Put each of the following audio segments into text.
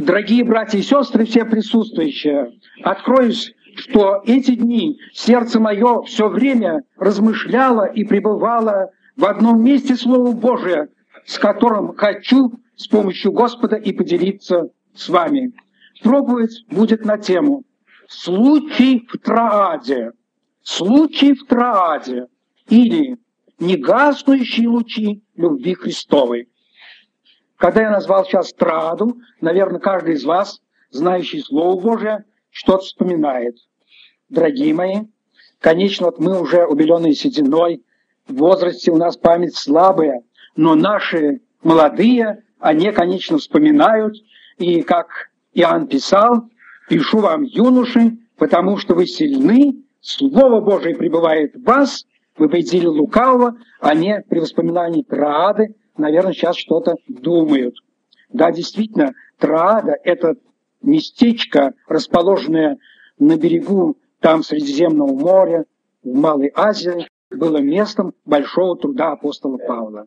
Дорогие братья и сестры, все присутствующие, откроюсь, что эти дни сердце мое все время размышляло и пребывало в одном месте Слово Божие, с которым хочу с помощью Господа и поделиться с вами. Пробовать будет на тему «Случай в Трааде». Случай в Трааде или негаснущие лучи любви Христовой. Когда я назвал сейчас Трааду, наверное, каждый из вас, знающий Слово Божие, что-то вспоминает. Дорогие мои, конечно, вот мы уже убеленные сединой, в возрасте у нас память слабая, но наши молодые, они, конечно, вспоминают, и как Иоанн писал, «Пишу вам, юноши, потому что вы сильны, Слово Божие пребывает в вас, вы победили лукавого, а не при воспоминании Траады, наверное, сейчас что-то думают. Да, действительно, Траада – это местечко, расположенное на берегу там Средиземного моря, в Малой Азии, было местом большого труда апостола Павла.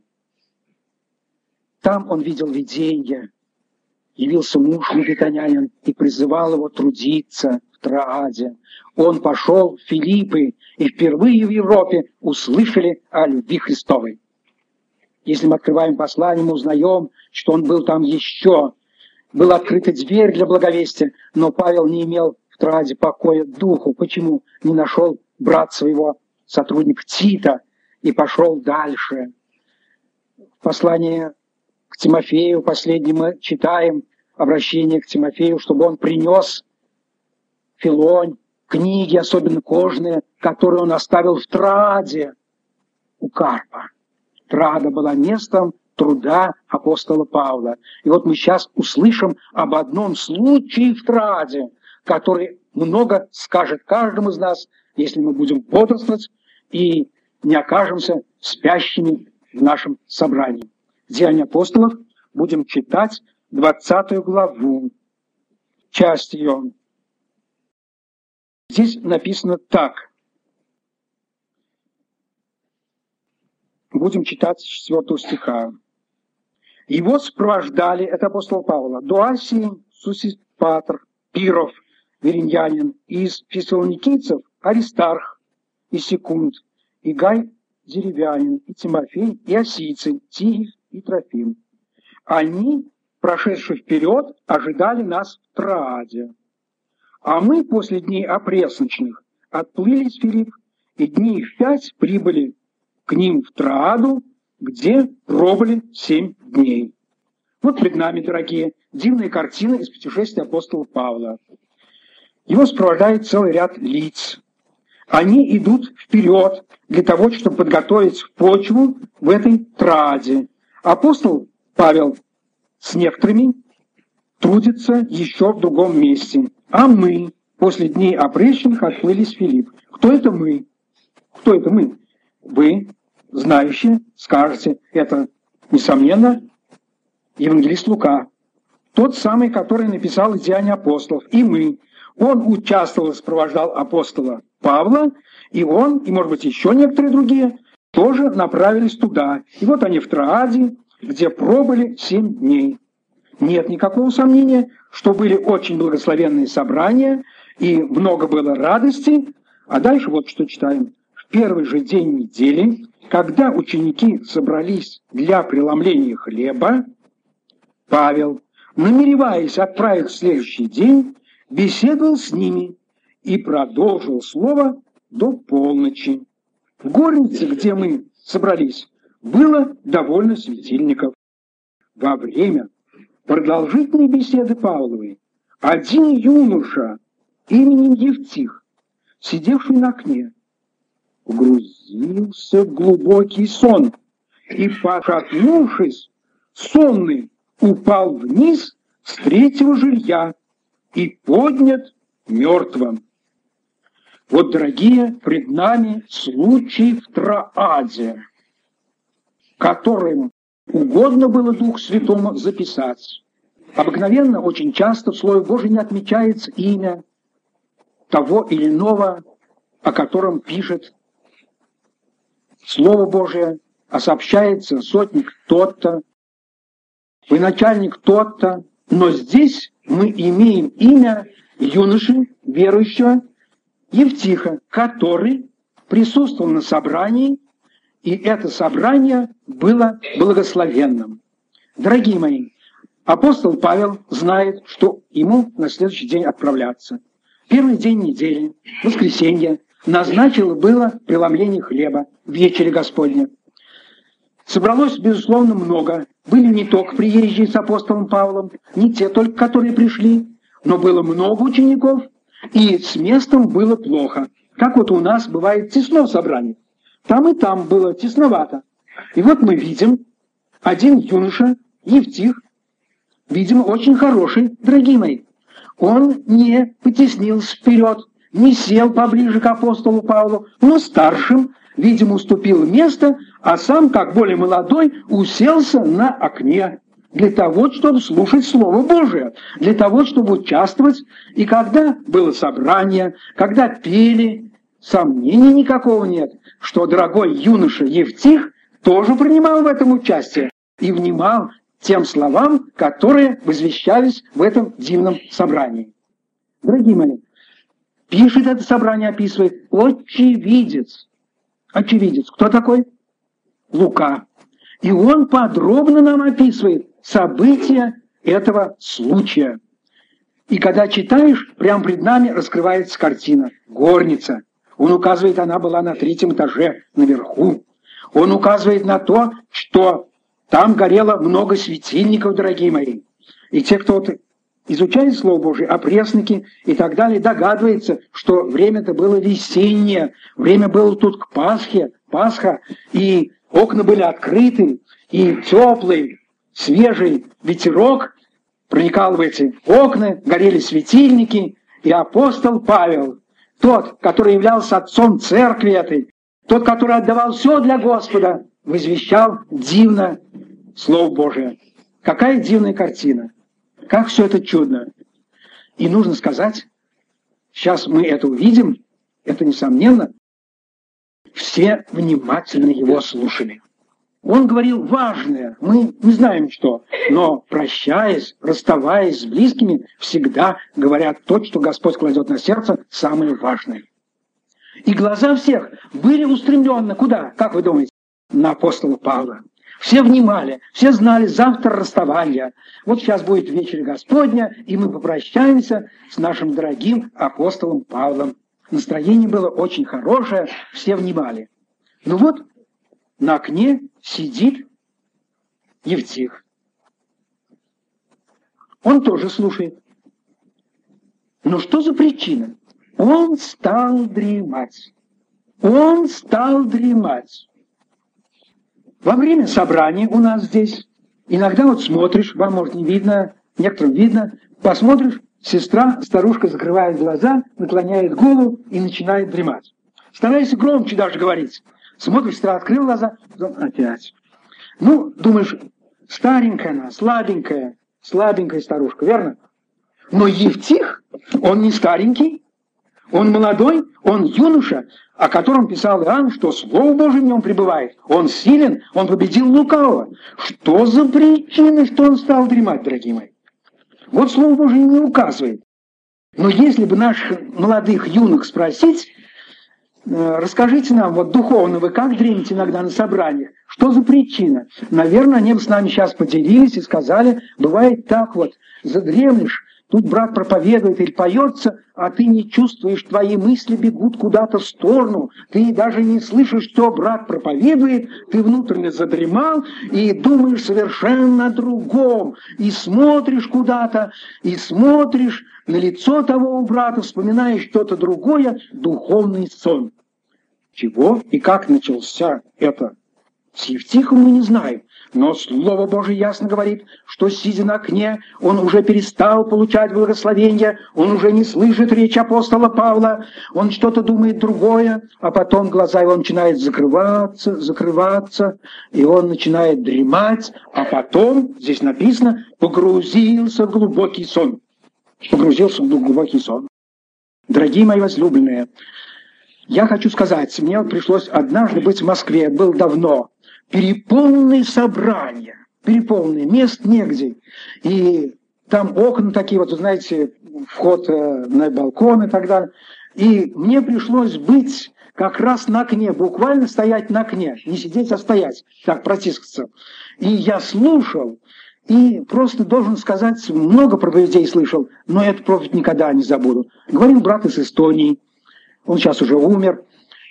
Там он видел видение, явился муж Магитанянин и призывал его трудиться в Трааде. Он пошел в Филиппы, и впервые в Европе услышали о любви Христовой. Если мы открываем послание, мы узнаем, что он был там еще. Была открыта дверь для благовестия, но Павел не имел в Троаде покоя духу. Почему? Не нашел брат своего, сотрудник Тита, и пошел дальше. В послании к Тимофею последнем мы читаем обращение к Тимофею, чтобы он принес Филонь, книги, особенно кожные, которые он оставил в Траде у Карпа. Трада была местом труда апостола Павла. И вот мы сейчас услышим об одном случае в Траде, который много скажет каждому из нас, если мы будем бодрствовать и не окажемся спящими в нашем собрании. Деяния апостолов будем читать 20 главу, часть ее. Здесь написано так. Будем читать с 4 стиха. Его сопровождали, это апостол Павла, до Асии Сусипатр, Пиров, Вериньянин, из фессалоникийцев Аристарх и Секунд, и Гай Деревянин, и Тимофей, и Осийцы, Тигев и Трофим. Они, прошедшие вперед, ожидали нас в Трааде. А мы после дней опресночных отплыли с Филипп, и дней в пять прибыли к ним в Трааду, где пробыли семь дней. Вот пред нами, дорогие, дивная картина из путешествия апостола Павла. Его сопровождает целый ряд лиц. Они идут вперед для того, чтобы подготовить почву в этой траде. Апостол Павел с некоторыми трудится еще в другом месте. А мы после дней опрещенных отплыли с Филипп. Кто это мы? Кто это мы? Вы, знающие, скажете, это, несомненно, евангелист Лука. Тот самый, который написал «Деяния апостолов». И мы. Он участвовал и сопровождал апостола Павла, и он, и, может быть, еще некоторые другие, тоже направились туда. И вот они в Трааде, где пробыли семь дней. Нет никакого сомнения, что были очень благословенные собрания, и много было радости. А дальше вот что читаем. Первый же день недели, когда ученики собрались для преломления хлеба, Павел, намереваясь отправить в следующий день, беседовал с ними и продолжил слово до полночи. В горнице, где мы собрались, было довольно светильников. Во время продолжительной беседы Павловой один юноша именем Евтих, сидевший на окне, погрузился в глубокий сон и, пошатнувшись, сонный упал вниз с третьего жилья и поднят мертвым. Вот, дорогие, пред нами случай в Трааде, которым угодно было Дух Святому записать. Обыкновенно, очень часто в Слове Божьем не отмечается имя того или иного, о котором пишет Слово Божие, а сообщается сотник тот-то, военачальник тот-то, Но здесь мы имеем имя юноши, верующего, Евтиха, который присутствовал на собрании, и это собрание было благословенным. Дорогие мои, апостол Павел знает, что ему на следующий день отправляться. Первый день недели, воскресенье, назначил было преломление хлеба в вечере Господня. Собралось, безусловно, много. Были не только приезжие с апостолом Павлом, не те только, которые пришли, но было много учеников, и с местом было плохо. Как вот у нас бывает тесно в собрании. Там и там было тесновато. И вот мы видим, один юноша, Евтих, видимо, очень хороший, дорогие мои. Он не потеснился вперед, не сел поближе к апостолу Павлу, но старшим, видимо, уступил место, а сам, как более молодой, уселся на окне для того, чтобы слушать Слово Божие, для того, чтобы участвовать. И когда было собрание, когда пели, сомнений никакого нет, что дорогой юноша Евтих тоже принимал в этом участие и внимал тем словам, которые возвещались в этом дивном собрании. Дорогие мои, пишет это собрание, описывает очевидец. Очевидец. Кто такой? Лука. И он подробно нам описывает события этого случая. И когда читаешь, прямо пред нами раскрывается картина. Горница. Он указывает, она была на третьем этаже, наверху. Он указывает на то, что там горело много светильников, дорогие мои. И те, кто изучает Слово Божие, опресники и так далее, догадывается, что время-то было весеннее, время было тут к Пасхе, Пасха, и окна были открыты, и теплый, свежий ветерок проникал в эти окна, горели светильники, и апостол Павел, тот, который являлся отцом церкви этой, тот, который отдавал все для Господа, возвещал дивно Слово Божие. Какая дивная картина! Как все это чудно! И нужно сказать, сейчас мы это увидим, это несомненно, все внимательно его слушали. Он говорил важное, мы не знаем что, но прощаясь, расставаясь с близкими, всегда говорят то, что Господь кладет на сердце, самое важное. И глаза всех были устремлены куда, как вы думаете, на апостола Павла. Все внимали, все знали завтра расставание. Вот сейчас будет вечер Господня, и мы попрощаемся с нашим дорогим апостолом Павлом. Настроение было очень хорошее, все внимали. Ну вот, на окне сидит Евтих. Он тоже слушает. Но что за причина? Он стал дремать. Он стал дремать. Во время собрания у нас здесь, иногда вот смотришь, вам может не видно, некоторым видно, посмотришь, сестра, старушка закрывает глаза, наклоняет голову и начинает дремать. Старайся громче даже говорить. Смотришь, сестра открыл глаза, потом опять. Ну, думаешь, старенькая она, слабенькая, слабенькая старушка, верно? Но Евтих, он не старенький, он молодой, он юноша, о котором писал Иоанн, что Слово Божие в нем пребывает. Он силен, он победил лукавого. Что за причина, что он стал дремать, дорогие мои? Вот Слово Божие не указывает. Но если бы наших молодых юнок спросить, э, расскажите нам, вот духовно, вы как дремите иногда на собраниях? Что за причина? Наверное, они бы с нами сейчас поделились и сказали, бывает так вот, задремлешь, Тут брат проповедует или поется, а ты не чувствуешь, твои мысли бегут куда-то в сторону. Ты даже не слышишь, что брат проповедует, ты внутренне задремал и думаешь совершенно о другом. И смотришь куда-то, и смотришь на лицо того брата, вспоминаешь что-то другое, духовный сон. Чего и как начался это Евтихом мы не знаем, но Слово Божие ясно говорит, что, сидя на окне, он уже перестал получать благословение, он уже не слышит речь апостола Павла, он что-то думает другое, а потом глаза его начинают закрываться, закрываться, и он начинает дремать, а потом, здесь написано, погрузился в глубокий сон. Погрузился в глубокий сон. Дорогие мои возлюбленные, я хочу сказать, мне пришлось однажды быть в Москве, был давно, переполненные собрания, переполненные, мест негде. И там окна такие, вот, знаете, вход э, на балкон и так далее. И мне пришлось быть как раз на окне, буквально стоять на окне, не сидеть, а стоять, так, протискаться. И я слушал, и просто должен сказать, много проповедей слышал, но эту проповедь никогда не забуду. Говорил брат из Эстонии, он сейчас уже умер,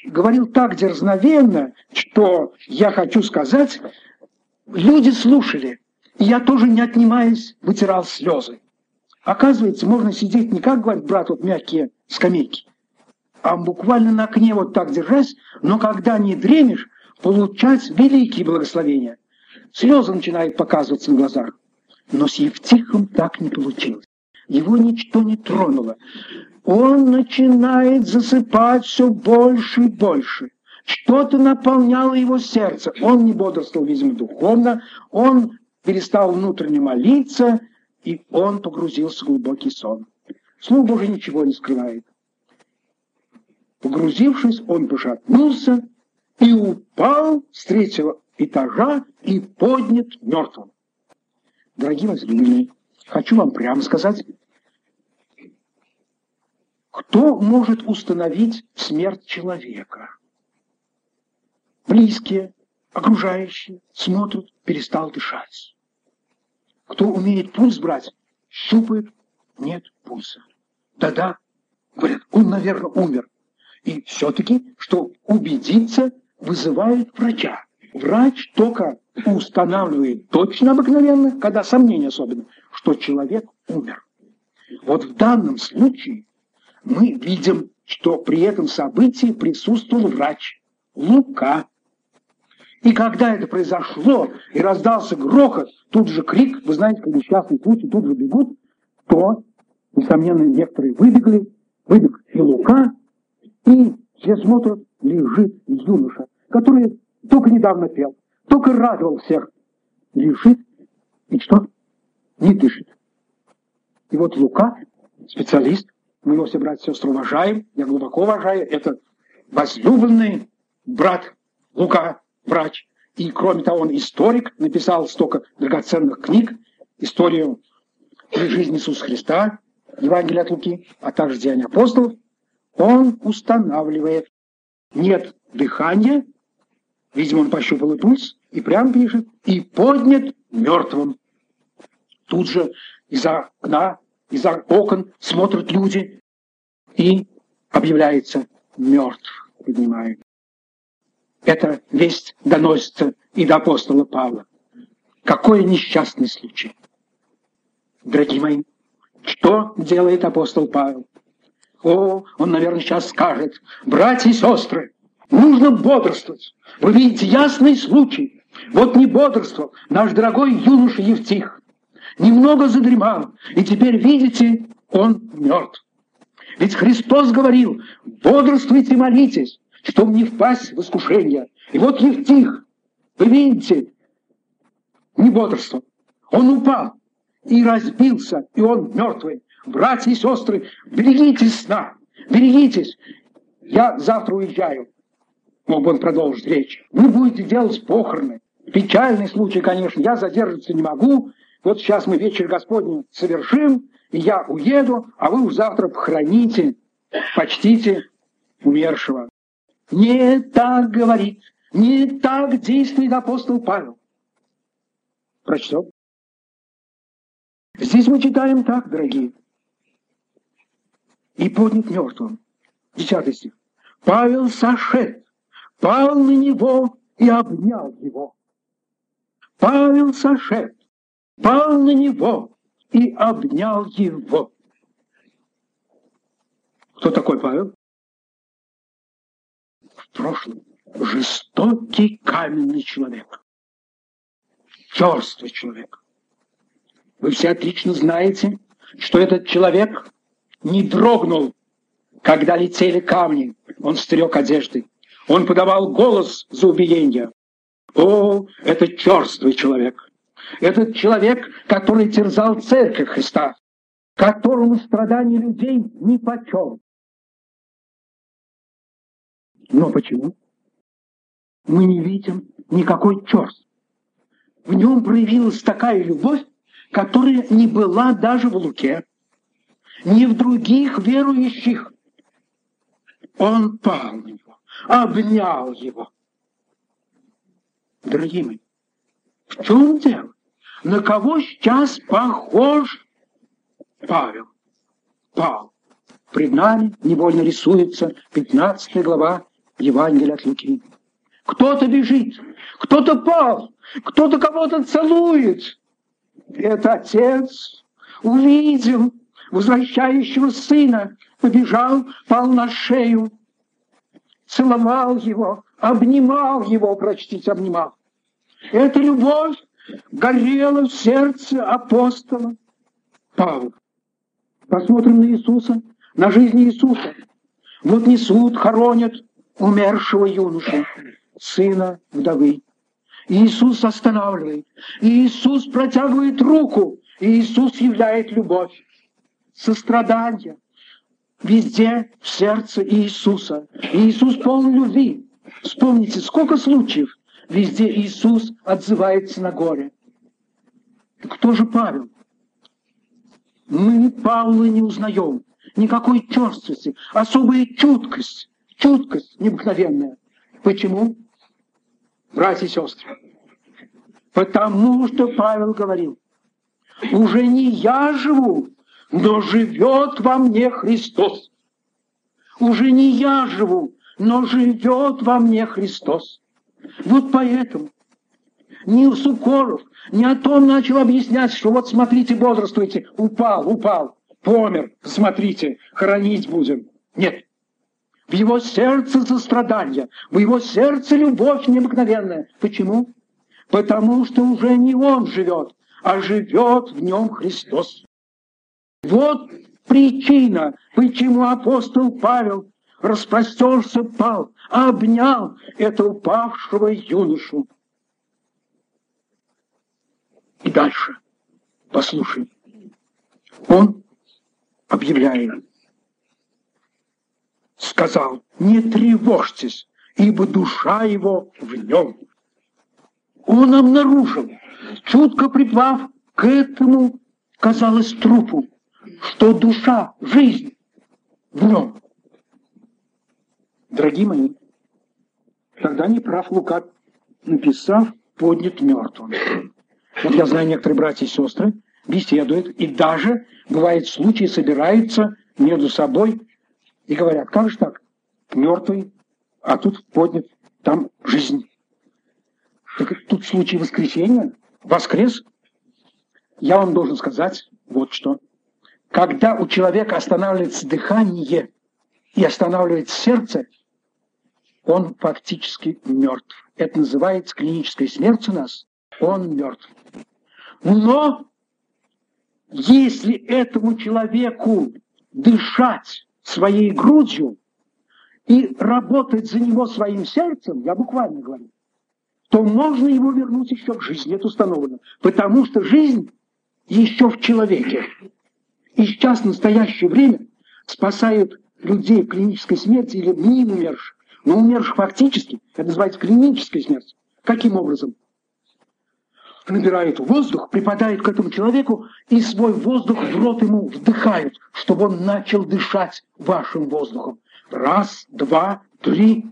говорил так дерзновенно, что я хочу сказать, люди слушали, и я тоже, не отнимаясь, вытирал слезы. Оказывается, можно сидеть не как, говорит брат, вот мягкие скамейки, а буквально на окне вот так держась, но когда не дремешь, получать великие благословения. Слезы начинают показываться на глазах. Но с Евтихом так не получилось. Его ничто не тронуло. Он начинает засыпать все больше и больше. Что-то наполняло его сердце. Он не бодрствовал, видимо, духовно. Он перестал внутренне молиться, и он погрузился в глубокий сон. Слово Божие ничего не скрывает. Погрузившись, он пошатнулся и упал с третьего этажа и поднят мертвым. Дорогие возлюбленные, хочу вам прямо сказать, кто может установить смерть человека? Близкие, окружающие смотрят, перестал дышать. Кто умеет пульс брать, щупает, нет пульса. Да-да, говорят, он, наверное, умер. И все-таки, что убедиться, вызывает врача. Врач только устанавливает точно обыкновенно, когда сомнения особенно, что человек умер. Вот в данном случае мы видим, что при этом событии присутствовал врач Лука. И когда это произошло, и раздался грохот, тут же крик, вы знаете, как несчастные случаи тут же бегут, то, несомненно, некоторые выбегли, выбег и Лука, и все смотрят, лежит юноша, который только недавно пел, только радовал всех. Лежит и что? Не дышит. И вот Лука, специалист, мы его все братья и сестры уважаем, я глубоко уважаю, это возлюбленный брат Лука, врач. И кроме того, он историк, написал столько драгоценных книг, историю жизни Иисуса Христа, Евангелие от Луки, а также Деяния апостолов. Он устанавливает, нет дыхания, видимо, он пощупал и пульс, и прям пишет, и поднят мертвым. Тут же из-за окна, из-за окон смотрят люди, и объявляется мертв, поднимает. Эта весть доносится и до апостола Павла. Какой несчастный случай. Дорогие мои, что делает апостол Павел? О, он, наверное, сейчас скажет, братья и сестры, нужно бодрствовать. Вы видите ясный случай. Вот не бодрствовал наш дорогой юноша Евтих. Немного задремал, и теперь, видите, он мертв. Ведь Христос говорил, бодрствуйте, молитесь, чтобы не впасть в искушение. И вот Евтих, вы видите, не бодрствовал. Он упал и разбился, и он мертвый. Братья и сестры, берегитесь сна, берегитесь. Я завтра уезжаю. Мог бы он продолжить речь. Вы будете делать похороны. Печальный случай, конечно, я задерживаться не могу. Вот сейчас мы вечер Господний совершим, и я уеду, а вы уж завтра похороните, почтите умершего. Не так говорит, не так действует апостол Павел. Прочтем. Здесь мы читаем так, дорогие и поднят мертвым. Десятый стих. Павел сошед, пал на него и обнял его. Павел сошед, пал на него и обнял его. Кто такой Павел? В прошлом жестокий каменный человек. Черствый человек. Вы все отлично знаете, что этот человек не дрогнул, когда летели камни. Он стрек одежды. Он подавал голос за убиение. О, это черствый человек. Этот человек, который терзал церковь Христа, которому страдания людей нипочем. Но почему? Мы не видим никакой черств. В нем проявилась такая любовь, которая не была даже в Луке, ни в других верующих. Он пал на него, обнял его. Дорогие мои, в чем дело? На кого сейчас похож Павел? Пал. Пред нами невольно рисуется 15 глава Евангелия от Луки. Кто-то бежит, кто-то пал, кто-то кого-то целует. Это отец увидел возвращающего сына, побежал, пал на шею, целовал его, обнимал его, прочтите, обнимал. Эта любовь горела в сердце апостола Павла. Посмотрим на Иисуса, на жизнь Иисуса. Вот несут, хоронят умершего юношу, сына вдовы. Иисус останавливает, Иисус протягивает руку, Иисус являет любовь, сострадание. Везде в сердце Иисуса. Иисус полон любви. Вспомните, сколько случаев везде Иисус отзывается на горе. Кто же Павел? Мы Павла не узнаем. Никакой черствости, особая чуткость, чуткость необыкновенная. Почему? Братья и сестры. Потому что Павел говорил, уже не я живу, но живет во мне Христос. Уже не я живу, но живет во мне Христос. Вот поэтому не Сукоров, не о том начал объяснять, что вот смотрите, бодрствуйте, упал, упал, помер, смотрите, хоронить будем. Нет. В его сердце сострадание, в его сердце любовь необыкновенная. Почему? Потому что уже не он живет, а живет в нем Христос. Вот причина, почему апостол Павел распростерся, пал, обнял этого упавшего юношу. И дальше, послушай, он объявляет, сказал, не тревожьтесь, ибо душа его в нем. Он обнаружил, чутко припав к этому, казалось, трупу, что душа, жизнь в нем. Дорогие мои, тогда не прав Лука, написав, поднят мертвым. Вот я знаю некоторые братья и сестры, беседуют, и даже, бывает случаи, собираются между собой и говорят, как же так, мертвый, а тут поднят, там жизнь. Так тут случай воскресения, воскрес. Я вам должен сказать вот что – когда у человека останавливается дыхание и останавливается сердце, он фактически мертв. Это называется клиническая смерть у нас. Он мертв. Но если этому человеку дышать своей грудью и работать за него своим сердцем, я буквально говорю, то можно его вернуть еще к жизни, это установлено. Потому что жизнь еще в человеке. И сейчас, в настоящее время, спасают людей клинической смерти или не умерших, но умерших фактически, это называется клиническая смерть. Каким образом? Набирают воздух, припадают к этому человеку и свой воздух в рот ему вдыхают, чтобы он начал дышать вашим воздухом. Раз, два, три.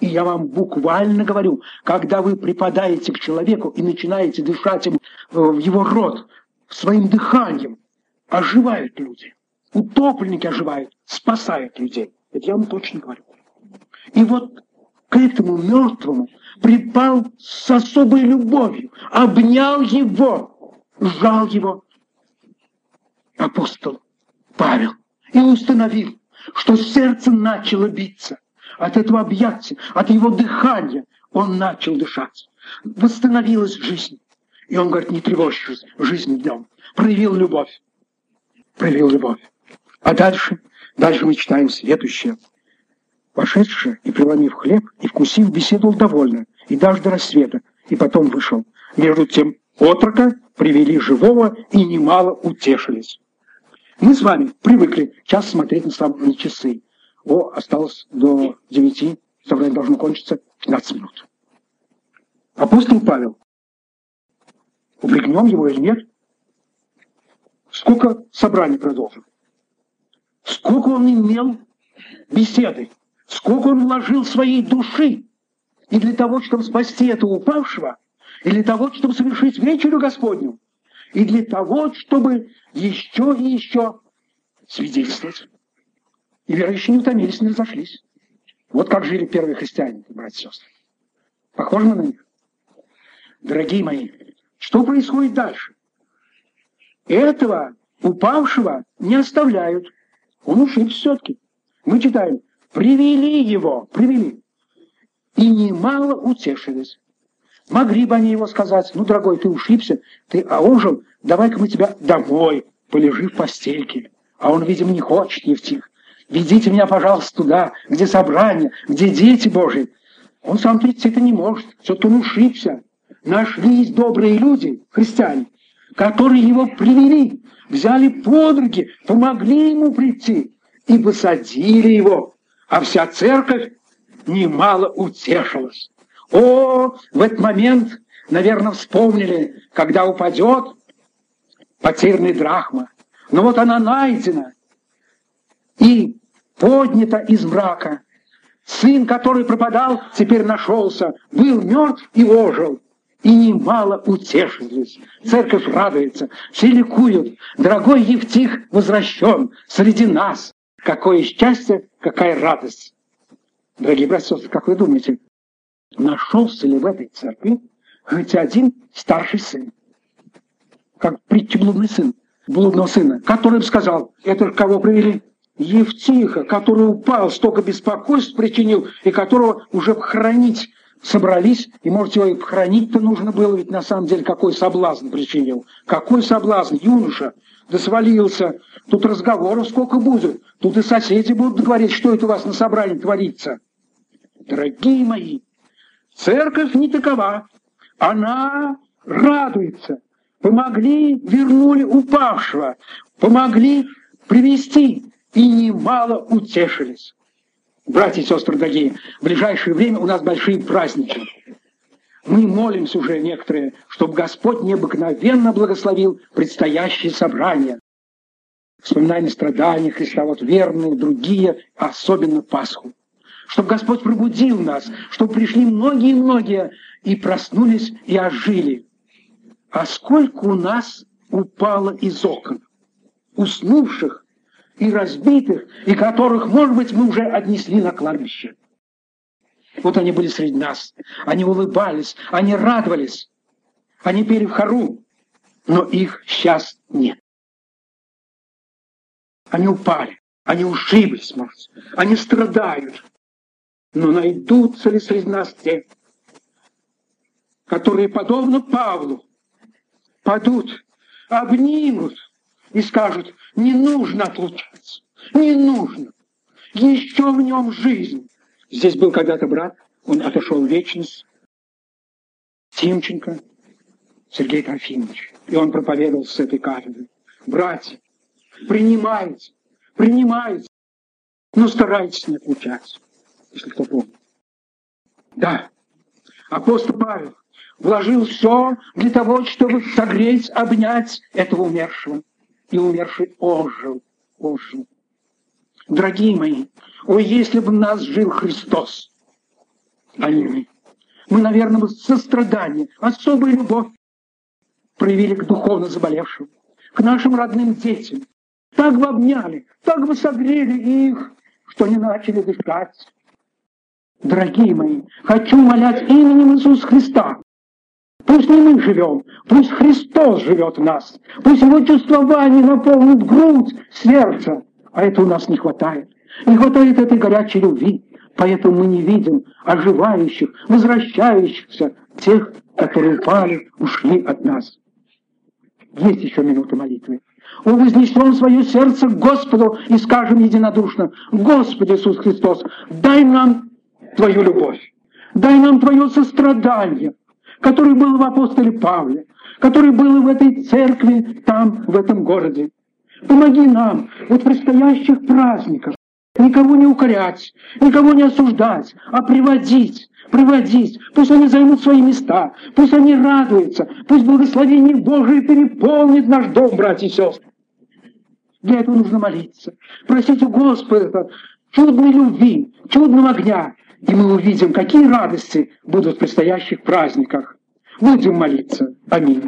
И я вам буквально говорю, когда вы припадаете к человеку и начинаете дышать ему в его рот своим дыханием, оживают люди. Утопленники оживают, спасают людей. Это я вам точно говорю. И вот к этому мертвому припал с особой любовью, обнял его, сжал его апостол Павел и установил, что сердце начало биться. От этого объятия, от его дыхания он начал дышать. Восстановилась жизнь. И он говорит, не тревожьтесь, жизнь днем. Проявил любовь проявил любовь. А дальше, дальше мы читаем следующее. Вошедший и преломив хлеб, и вкусив, беседовал довольно, и даже до рассвета, и потом вышел. Между тем отрока привели живого и немало утешились. Мы с вами привыкли час смотреть на, на часы. О, осталось до девяти, собрание должно кончиться 15 минут. Апостол Павел, упрекнем его или нет, сколько собраний продолжил, сколько он имел беседы, сколько он вложил своей души и для того, чтобы спасти этого упавшего, и для того, чтобы совершить вечерю Господню, и для того, чтобы еще и еще свидетельствовать. И верующие не утомились, не разошлись. Вот как жили первые христиане, братья и сестры. Похоже на них? Дорогие мои, что происходит дальше? Этого упавшего не оставляют. Он ушибся все-таки. Мы читаем, привели его, привели. И немало утешились. Могли бы они его сказать, ну, дорогой, ты ушибся, ты ожил, давай-ка мы тебя домой, полежи в постельке. А он, видимо, не хочет, Евтих. Ведите меня, пожалуйста, туда, где собрание, где дети Божьи. Он сам-то идти-то не может, все-таки он ушибся. Нашлись добрые люди, христиане, которые его привели, взяли под руки, помогли ему прийти и посадили его. А вся церковь немало утешилась. О, в этот момент, наверное, вспомнили, когда упадет потерянная драхма. Но вот она найдена и поднята из мрака. Сын, который пропадал, теперь нашелся, был мертв и ожил. И немало утешились. Церковь радуется, все ликуют. Дорогой Евтих возвращен среди нас. Какое счастье, какая радость. Дорогие братья как вы думаете, нашелся ли в этой церкви хоть один старший сын? Как притча блудный сын, блудного сына, который бы сказал, это кого привели? Евтиха, который упал, столько беспокойств причинил, и которого уже похоронить собрались, и, может, его и похоронить-то нужно было, ведь на самом деле какой соблазн причинил. Какой соблазн, юноша, да свалился. Тут разговоров сколько будет. Тут и соседи будут говорить, что это у вас на собрании творится. Дорогие мои, церковь не такова. Она радуется. Помогли, вернули упавшего. Помогли привести и немало утешились. Братья и сестры дорогие, в ближайшее время у нас большие праздники. Мы молимся уже некоторые, чтобы Господь необыкновенно благословил предстоящее собрание. Вспоминаем страдания Христа, вот верные, другие, особенно Пасху. Чтобы Господь пробудил нас, чтобы пришли многие-многие и проснулись и ожили. А сколько у нас упало из окон, уснувших и разбитых, и которых, может быть, мы уже отнесли на кладбище. Вот они были среди нас. Они улыбались, они радовались, они пели в хору, но их сейчас нет. Они упали, они ушиблись, может, они страдают. Но найдутся ли среди нас те, которые, подобно Павлу, падут, обнимут и скажут, не нужно отлучаться, не нужно. Еще в нем жизнь. Здесь был когда-то брат, он отошел в вечность. Тимченко Сергей Трофимович. И он проповедовал с этой кафедры. Братья, принимайте, принимайте, но старайтесь не отлучаться, если кто помнит. Да, апостол Павел вложил все для того, чтобы согреть, обнять этого умершего и умерший ожил, ожил. Дорогие мои, о, если бы в нас жил Христос, а не мы, мы, наверное, бы сострадание, особую любовь проявили к духовно заболевшим, к нашим родным детям. Так бы обняли, так бы согрели их, что не начали дышать. Дорогие мои, хочу молять именем Иисуса Христа, Пусть не мы живем, пусть Христос живет в нас, пусть Его чувствование наполнит грудь, сердце, а это у нас не хватает. Не хватает этой горячей любви, поэтому мы не видим оживающих, возвращающихся, тех, которые упали, ушли от нас. Есть еще минута молитвы. О, вознесем свое сердце к Господу и скажем единодушно, Господи Иисус Христос, дай нам Твою любовь, дай нам Твое сострадание, который был в апостоле Павле, который был в этой церкви там, в этом городе. Помоги нам вот в предстоящих праздниках никого не укорять, никого не осуждать, а приводить, приводить. Пусть они займут свои места, пусть они радуются, пусть благословение Божие переполнит наш дом, братья и сестры. Для этого нужно молиться. Просить у Господа чудной любви, чудного огня, и мы увидим, какие радости будут в предстоящих праздниках. Будем молиться. Аминь.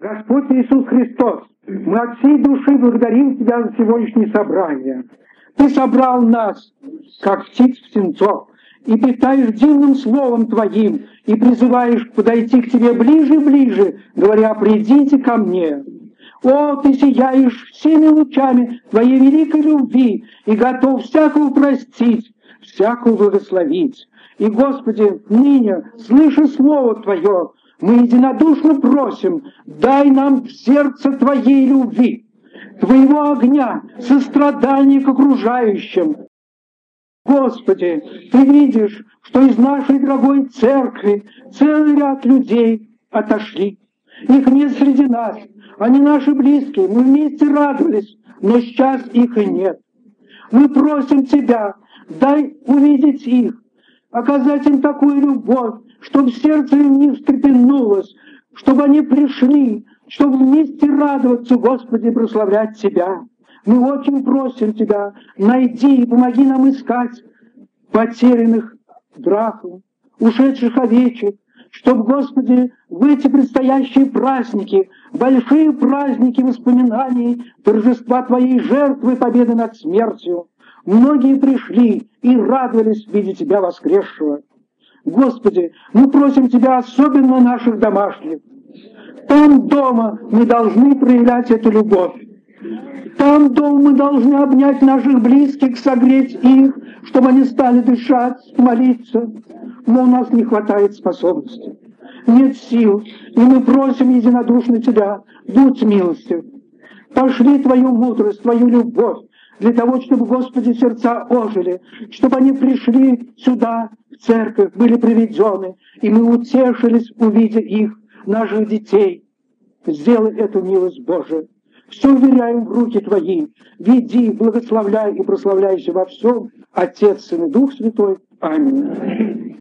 Господь Иисус Христос, мы от всей души благодарим Тебя за сегодняшнее собрание. Ты собрал нас, как птиц в сенцов, и питаешь дивным словом Твоим, и призываешь подойти к Тебе ближе и ближе, говоря, «Придите ко мне». О, Ты сияешь всеми лучами Твоей великой любви и готов всякого простить, всякого благословить. И, Господи, ныне, слыша Слово Твое, мы единодушно просим, дай нам в сердце Твоей любви, Твоего огня, сострадания к окружающим. Господи, Ты видишь, что из нашей дорогой церкви целый ряд людей отошли. Их нет среди нас, они наши близкие, мы вместе радовались, но сейчас их и нет. Мы просим Тебя, дай увидеть их, оказать им такую любовь, чтобы сердце им не встрепенулось, чтобы они пришли, чтобы вместе радоваться, Господи, прославлять Тебя. Мы очень просим Тебя, найди и помоги нам искать потерянных драхм, ушедших овечек, чтобы, Господи, в эти предстоящие праздники, большие праздники воспоминаний, торжества Твоей жертвы победы над смертью, многие пришли и радовались, видя Тебя воскресшего. Господи, мы просим Тебя особенно наших домашних. Там дома мы должны проявлять эту любовь. Там дома мы должны обнять наших близких, согреть их, чтобы они стали дышать, молиться. Но у нас не хватает способности, нет сил, и мы просим единодушно Тебя, будь милостив. Пошли Твою мудрость, Твою любовь, для того, чтобы, Господи, сердца ожили, чтобы они пришли сюда, в церковь, были приведены, и мы утешились, увидя их, наших детей. Сделай эту милость Божию. Все уверяем в руки Твои. Веди, благословляй и прославляйся во всем, Отец, Сын и Дух Святой. Аминь.